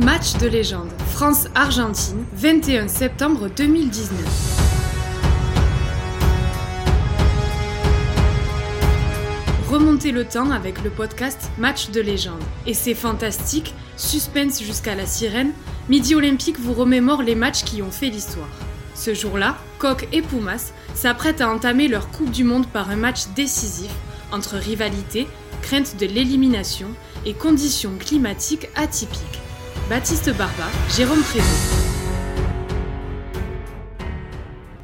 Match de légende, France-Argentine, 21 septembre 2019. Remontez le temps avec le podcast Match de légende. Et c'est fantastique, suspense jusqu'à la sirène, Midi Olympique vous remémore les matchs qui ont fait l'histoire. Ce jour-là, Coq et Pumas s'apprêtent à entamer leur Coupe du Monde par un match décisif entre rivalité, crainte de l'élimination et conditions climatiques atypiques. Baptiste Barba, Jérôme Prévost.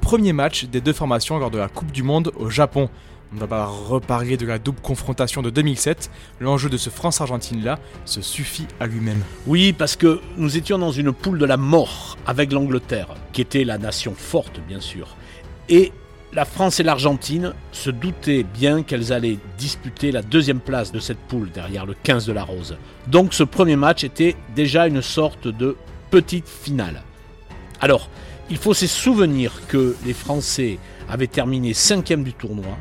Premier match des deux formations lors de la Coupe du Monde au Japon. On va pas reparler de la double confrontation de 2007. L'enjeu de ce France-Argentine-là se suffit à lui-même. Oui, parce que nous étions dans une poule de la mort avec l'Angleterre, qui était la nation forte, bien sûr. Et la France et l'Argentine se doutaient bien qu'elles allaient disputer la deuxième place de cette poule derrière le 15 de la Rose. Donc ce premier match était déjà une sorte de petite finale. Alors, il faut se souvenir que les Français avaient terminé cinquième du tournoi.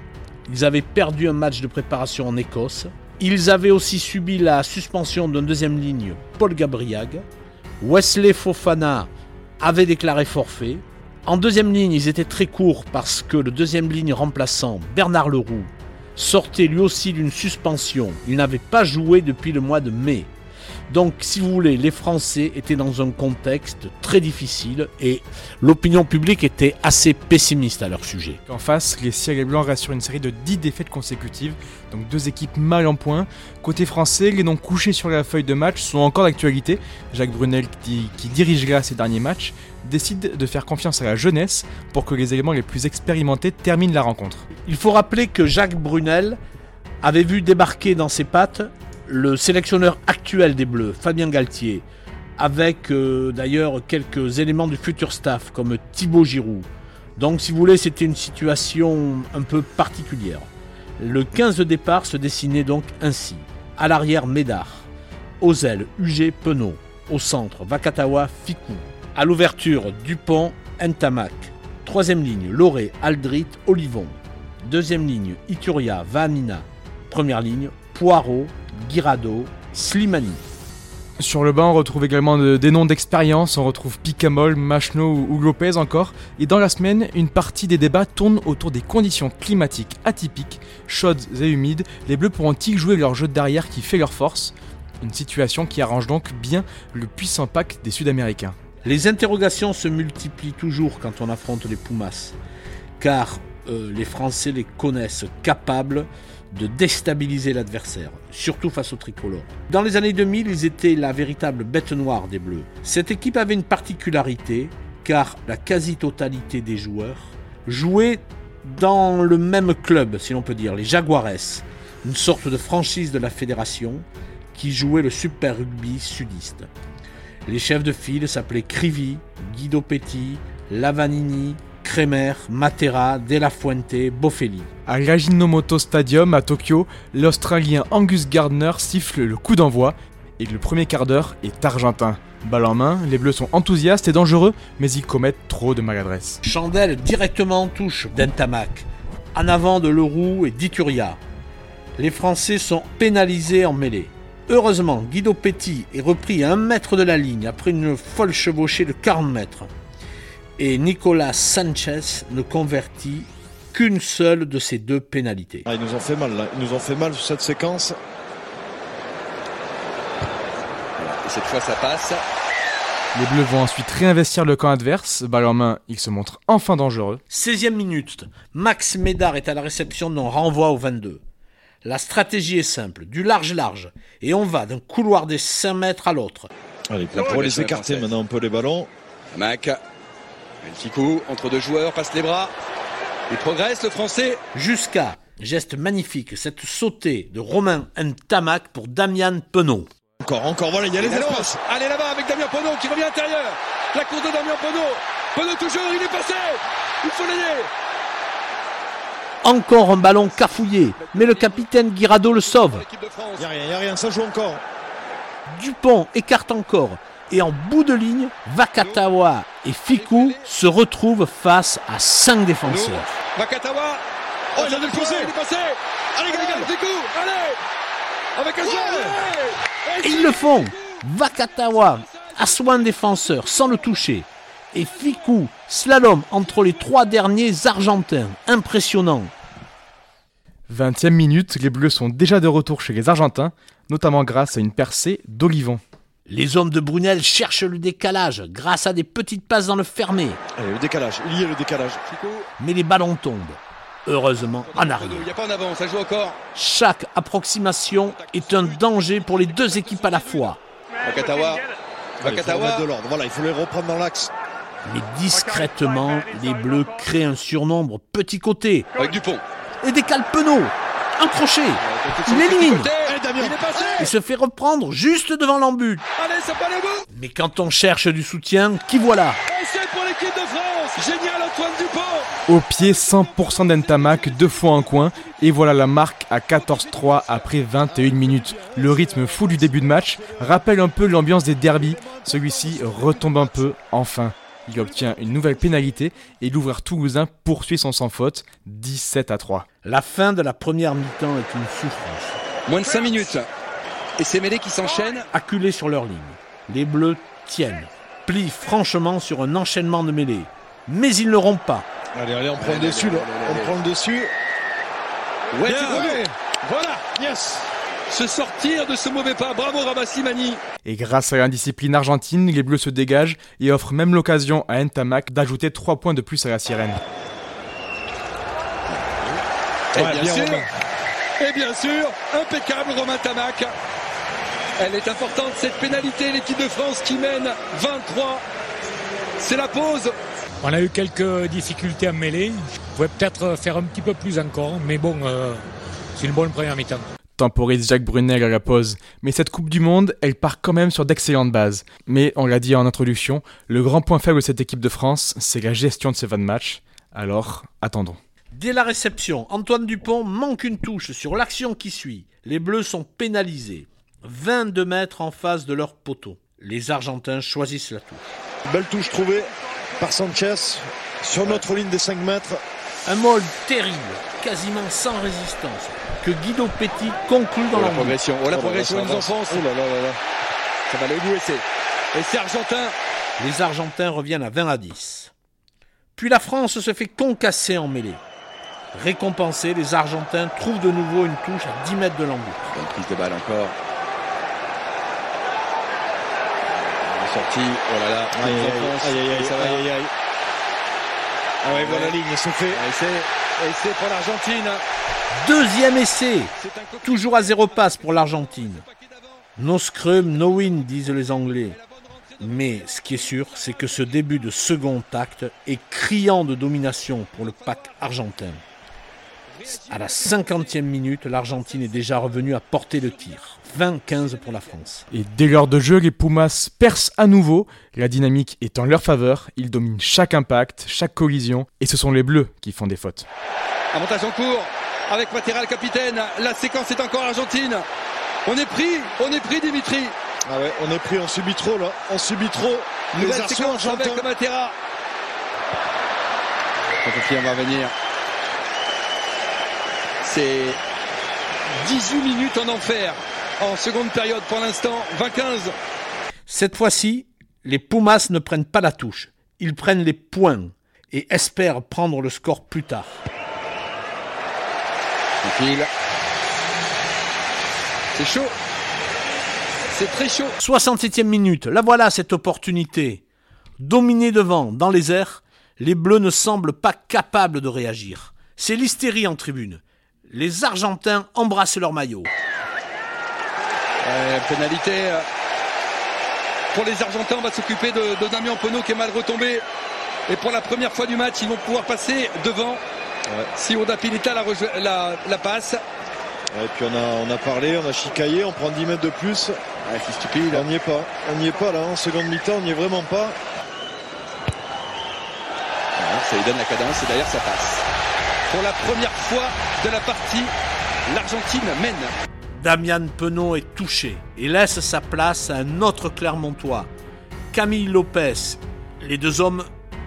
Ils avaient perdu un match de préparation en Écosse. Ils avaient aussi subi la suspension d'un deuxième ligne, Paul Gabriag. Wesley Fofana avait déclaré forfait. En deuxième ligne, ils étaient très courts parce que le deuxième ligne remplaçant, Bernard Leroux, sortait lui aussi d'une suspension. Il n'avait pas joué depuis le mois de mai. Donc, si vous voulez, les Français étaient dans un contexte très difficile et l'opinion publique était assez pessimiste à leur sujet. En face, les Ciels et Blancs restent sur une série de 10 défaites consécutives, donc deux équipes mal en point. Côté français, les noms couchés sur la feuille de match sont encore d'actualité. Jacques Brunel, qui, qui dirigera ces derniers matchs, décide de faire confiance à la jeunesse pour que les éléments les plus expérimentés terminent la rencontre. Il faut rappeler que Jacques Brunel avait vu débarquer dans ses pattes le sélectionneur actuel des Bleus, Fabien Galtier, avec euh, d'ailleurs quelques éléments du futur staff comme Thibaut Giroud. Donc si vous voulez, c'était une situation un peu particulière. Le 15 de départ se dessinait donc ainsi. À l'arrière, Médard. Aux ailes, UG Penaud. Au centre, Vakatawa Ficou. À l'ouverture, Dupont, Ntamak. Troisième ligne, Loré, Aldrit, Olivon. Deuxième ligne, Ituria, Vanina. Première ligne, Poirot, Guirado, Slimani. Sur le banc, on retrouve également de- des noms d'expérience, on retrouve Picamol, Machno ou, ou Lopez encore. Et dans la semaine, une partie des débats tourne autour des conditions climatiques atypiques, chaudes et humides. Les Bleus pourront-ils jouer leur jeu de derrière qui fait leur force? Une situation qui arrange donc bien le puissant pack des Sud-Américains. Les interrogations se multiplient toujours quand on affronte les Pumas, car euh, les Français les connaissent capables de déstabiliser l'adversaire, surtout face aux tricolores. Dans les années 2000, ils étaient la véritable bête noire des Bleus. Cette équipe avait une particularité, car la quasi-totalité des joueurs jouaient dans le même club, si l'on peut dire, les Jaguares, une sorte de franchise de la fédération qui jouait le Super Rugby sudiste. Les chefs de file s'appelaient Crivi, Guido Petit, Lavanini, Kremer, Matera, De La Fuente, Boffelli. À l'Ajinomoto Stadium à Tokyo, l'Australien Angus Gardner siffle le coup d'envoi et le premier quart d'heure est argentin. Balle en main, les Bleus sont enthousiastes et dangereux, mais ils commettent trop de maladresse. Chandelle directement en touche d'Entamac, en avant de Leroux et d'Ituria. Les Français sont pénalisés en mêlée. Heureusement, Guido Petit est repris à un mètre de la ligne après une folle chevauchée de 40 mètres. Et Nicolas Sanchez ne convertit qu'une seule de ces deux pénalités. Ah, ils nous ont fait mal là. Ils nous ont fait mal sur cette séquence. Et cette fois, ça passe. Les Bleus vont ensuite réinvestir le camp adverse, balle en main, ils se montrent enfin dangereux. 16e minute, Max Médard est à la réception d'un renvoi au 22. La stratégie est simple, du large-large, et on va d'un couloir des 5 mètres à l'autre. Allez, Non, pour les écarter maintenant un peu les ballons. Mac. Ficou entre deux joueurs, passe les bras. Il progresse, le français. Jusqu'à, geste magnifique, cette sautée de Romain Ntamak pour Damian Penaud. Encore, encore, voilà, il y a les espaces. Allez là-bas avec Damien Penaud qui revient à l'intérieur. La course de Damien Penaud. Penaud toujours, il est passé. Il faut l'aider. Encore un ballon cafouillé, mais le capitaine Guirado le sauve. Il n'y a rien, il n'y a rien, ça joue encore. Dupont écarte encore, et en bout de ligne, Vakatawa et Fikou se retrouvent face à 5 défenseurs. Vakatawa. Oh, il a le poussé. il est passé. Allez. Allez. Avec un Ouais. jeu. Et ils le font Vakatawa assoit un défenseur sans le toucher. Et Ficou slalom entre les trois derniers Argentins. Impressionnant. 20e minute, les Bleus sont déjà de retour chez les Argentins, notamment grâce à une percée d'Olivon. Les hommes de Brunel cherchent le décalage grâce à des petites passes dans le fermé. Allez, le décalage, il y a le décalage. Mais les ballons tombent. Heureusement en Il arrière. n'y a pas en avant, ça joue encore. Chaque approximation est un danger pour les deux équipes à la fois. Wakatawa. Allez, il faut Wakatawa. remettre de l'ordre. Voilà, il faut les reprendre dans l'axe. Mais discrètement, les Bleus créent un surnombre petit côté Avec Dupont. et décalent Penaud. Un crochet. Il élimine. Il est passé. Et se fait reprendre juste devant l'embut. Mais quand on cherche du soutien, qui voilà Essai pour l'équipe de France. Génial, Antoine Dupont. Au pied, 100% d'Entamac, deux fois en coin, et voilà la marque à 14-3 après 21 minutes. Le rythme fou du début de match rappelle un peu l'ambiance des derbies, celui-ci retombe un peu, enfin. Il obtient une nouvelle pénalité et l'ouvreur toulousain poursuit son sans faute, 17 à 3. La fin de la première mi-temps est une souffrance. Moins de 5 minutes. Et ces mêlées qui s'enchaînent. Acculés sur leur ligne, les Bleus tiennent, plient franchement sur un enchaînement de mêlées. Mais ils ne rompent pas. Allez, allez, on prend le dessus, là. On prend le dessus. Ouais, Bien. Voilà. Yes. Se sortir de ce mauvais pas. Bravo Rabassimani. Et grâce à l'indiscipline argentine, les Bleus se dégagent et offrent même l'occasion à Entamac d'ajouter 3 points de plus à la sirène. Ouais, bien bien, sûr. Et bien sûr, impeccable Romain Tamac. Elle est importante cette pénalité, l'équipe de France qui mène 23. C'est la pause. On a eu quelques difficultés à mêler. On pouvait peut-être faire un petit peu plus encore, mais bon, euh, c'est une bonne première mi-temps. temporise Jacques Brunel à la pause. Mais cette Coupe du Monde, elle part quand même sur d'excellentes bases. Mais on l'a dit en introduction, le grand point faible de cette équipe de France, c'est la gestion de ces 20 matchs. Alors, attendons. Dès la réception, Antoine Dupont manque une touche sur l'action qui suit. Les Bleus sont pénalisés. 22 mètres en face de leur poteau. Les Argentins choisissent la touche. Belle touche trouvée par Sanchez sur notre ligne des 5 mètres. Un mold terrible, quasiment sans résistance, que Guido Petit conclut dans Oh la progression, oh la Oh là progression là, ça. Oh là là là là. Ça va et c'est. Et c'est argentin. Les Argentins reviennent à 20 à 10. Puis la France se fait concasser en mêlée. Récompensés, les Argentins trouvent de nouveau une touche à 10 mètres de l'embut. Bonne prise de balle encore. Est sortie. Oh là là. Aïe, aïe, aïe, aïe, aïe, Et ça va. aïe, aïe, aïe. Ah ouais, voilà la ligne, c'est fait. Et c'est- c'est pour l'Argentine. Deuxième essai, toujours à zéro passe pour l'Argentine. No scrum, no win, disent les Anglais. Mais ce qui est sûr, c'est que ce début de second acte est criant de domination pour le pack argentin. À la 50e minute, l'Argentine est déjà revenue à portée de tir. 20-15 pour la France. Et dès l'heure de jeu, les Pumas percent à nouveau. La dynamique est en leur faveur. Ils dominent chaque impact, chaque collision. Et ce sont les Bleus qui font des fautes. Avantage en cours avec Matera le capitaine. La séquence est encore argentine. On est pris, on est pris Dimitri. Ah ouais, on est pris, on subit trop là. On subit trop. Les Nouvelle séquence avec Matera. Prokofiev va venir. C'est 18 minutes en enfer en seconde période pour l'instant. 20-15. Cette fois-ci, les Pumas ne prennent pas la touche. Ils prennent les points et espèrent prendre le score plus tard. C'est chaud. C'est très chaud. 67e minute, la voilà cette opportunité. Dominés devant, dans les airs, les Bleus ne semblent pas capables de réagir. C'est l'hystérie en tribune. Les Argentins embrassent leur maillot. Euh, pénalité euh, pour les Argentins. On va s'occuper de, de Damien Penaud qui est mal retombé. Et pour la première fois du match, ils vont pouvoir passer devant. Si Oda Pilita la, la, la passe. Ouais, et puis on a, on a parlé, on a chicaillé, on prend 10 mètres de plus. Ouais, c'est stupide. On n'y est pas. On n'y est pas là, en seconde mi-temps, on n'y est vraiment pas. Ça lui donne la cadence et derrière ça passe. Pour la première fois de la partie, l'Argentine mène. Damian Penaud est touché et laisse sa place à un autre Clermontois, Camille Lopez. Les deux hommes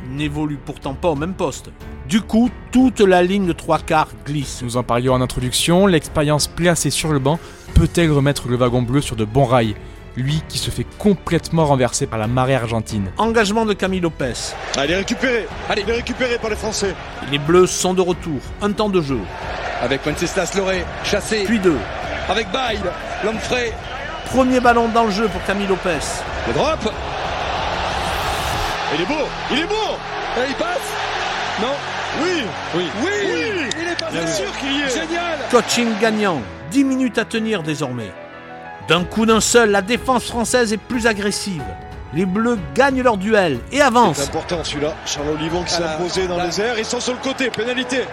n'évoluent pourtant pas au même poste. Du coup, toute la ligne de trois quarts glisse. Nous en parlions en introduction, l'expérience placée sur le banc peut-elle remettre le wagon bleu sur de bons rails? Lui qui se fait complètement renverser par la marée argentine. Engagement de Camille Lopez. Allez, récupéré. Allez, il est récupéré par les Français. Les Bleus sont de retour. Un temps de jeu. Avec Wenceslas Loré, chassé. Puis deux. Avec Bail, l'homme frais. Premier ballon dans le jeu pour Camille Lopez. Le drop. Il est beau. Il est beau. Et il passe. Non. Oui. Oui. Oui. Oui. Il est passé. Bien sûr qu'il y est. Génial. Coaching gagnant. 10 minutes à tenir désormais. D'un coup d'un seul, la défense française est plus agressive. Les Bleus gagnent leur duel et C'est avancent. important celui-là. Charles Olivon qui s'est imposé dans Là. les airs. Ils sont sur le côté. Pénalité.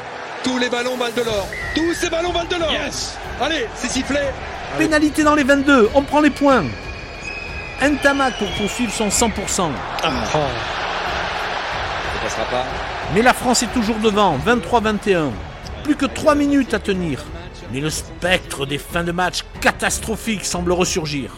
Tous les ballons valent de l'or. Tous ces ballons valent de l'or. Yes. Allez, c'est sifflé. Pénalité dans les 22, on prend les points. Ntamak pour poursuivre son 100%. Ça passera pas. Mais la France est toujours devant, 23-21. Plus que 3 minutes à tenir. Mais le spectre des fins de match catastrophiques semble ressurgir.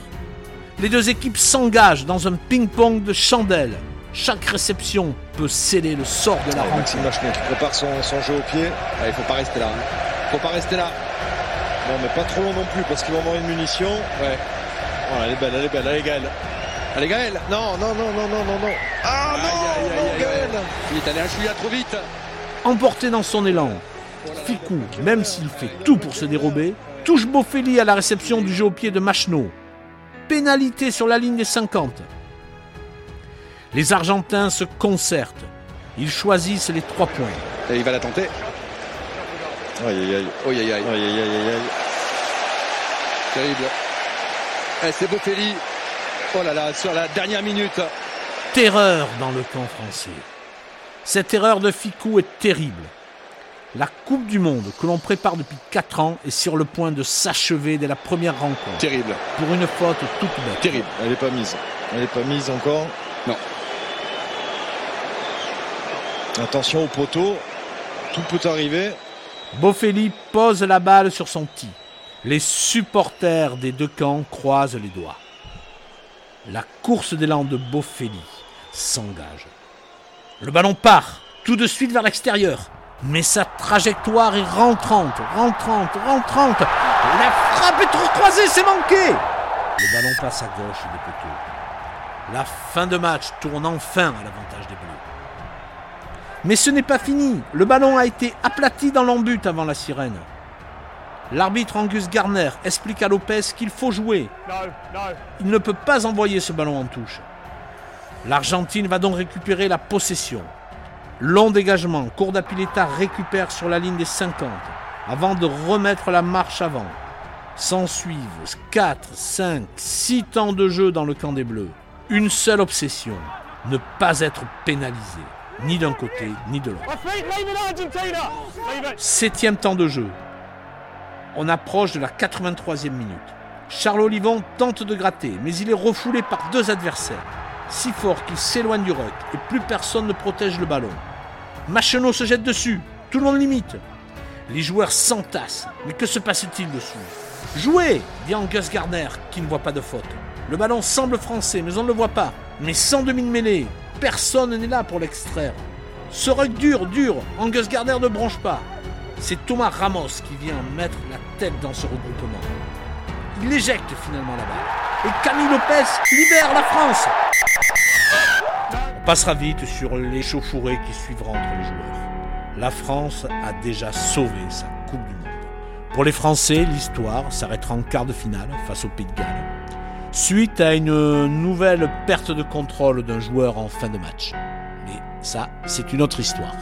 Les deux équipes s'engagent dans un ping-pong de chandelles. Chaque réception peut sceller le sort de la Ouais, rencontre. Maxime Lachman qui prépare son, son jeu au pied. Ah, il faut pas rester là. hein. Faut pas rester là. Non, mais pas trop long non plus parce qu'ils vont avoir une munition. Ouais. Oh, elle est belle, elle est belle, elle est Gaël. Allez Gaël. Non, non, non, non, non, non, non. Ah Aïe, non, aïe, aïe, non, aïe, Gaël. Il est allé un chouïa trop vite. Emporté dans son élan, Ficou, même s'il fait tout pour se dérober, touche Boffelli à la réception du jeu au pied de Machno. Pénalité sur la ligne des 50. Les Argentins se concertent. Ils choisissent les trois points. Et il va la tenter. Aïe, aïe, aïe. Aïe aïe aïe. Aïe, aïe, aïe, aïe, aïe. Terrible. Eh, c'est Boffelli. Oh là là, sur la dernière minute. Terreur dans le camp français. Cette erreur de Ficou est terrible. La Coupe du Monde que l'on prépare depuis 4 ans est sur le point de s'achever dès la première rencontre Terrible. pour une faute toute bête. Terrible. Elle est pas mise. Elle est pas mise encore. Non. Attention au poteau. Tout peut arriver. Boffelli pose la balle sur son tee. Les supporters des deux camps croisent les doigts. La course d'élan de Boffelli s'engage. Le ballon part tout de suite vers l'extérieur. Mais sa trajectoire est rentrante, rentrante, rentrante. La frappe est trop croisée, c'est manqué. Le ballon passe à gauche des poteaux. La fin de match tourne enfin à l'avantage des Bleus. Mais ce n'est pas fini. Le ballon a été aplati dans l'embut avant la sirène. L'arbitre Angus Garner explique à Lopez qu'il faut jouer. Il ne peut pas envoyer ce ballon en touche. L'Argentine va donc récupérer la possession. Long dégagement, Corda Pileta récupère sur la ligne des 50 avant de remettre la marche avant. S'en suivent 4, 5, 6 temps de jeu dans le camp des Bleus. Une seule obsession, ne pas être pénalisé, ni d'un côté ni de l'autre. Septième temps de jeu. On approche de la 83e minute. Charles Olivon tente de gratter, mais il est refoulé par deux adversaires. Si fort qu'il s'éloigne du ruck et plus personne ne protège le ballon. Machenot se jette dessus, tout le monde limite. Les joueurs s'entassent, mais que se passe-t-il dessous Jouez dit Angus Gardner, qui ne voit pas de faute. Le ballon semble français, mais on ne le voit pas. Mais sans demi-mêlée, personne n'est là pour l'extraire. Ce ruck dur, dur, Angus Gardner ne branche pas. C'est Thomas Ramos qui vient mettre la tête dans ce regroupement. Il éjecte finalement la balle. Et Camille Lopez libère la France. On passera vite sur les chauffourées qui suivront entre les joueurs. La France a déjà sauvé sa Coupe du Monde. Pour les Français, l'histoire s'arrêtera en quart de finale face au Pays de Galles, suite à une nouvelle perte de contrôle d'un joueur en fin de match. Mais ça, c'est une autre histoire.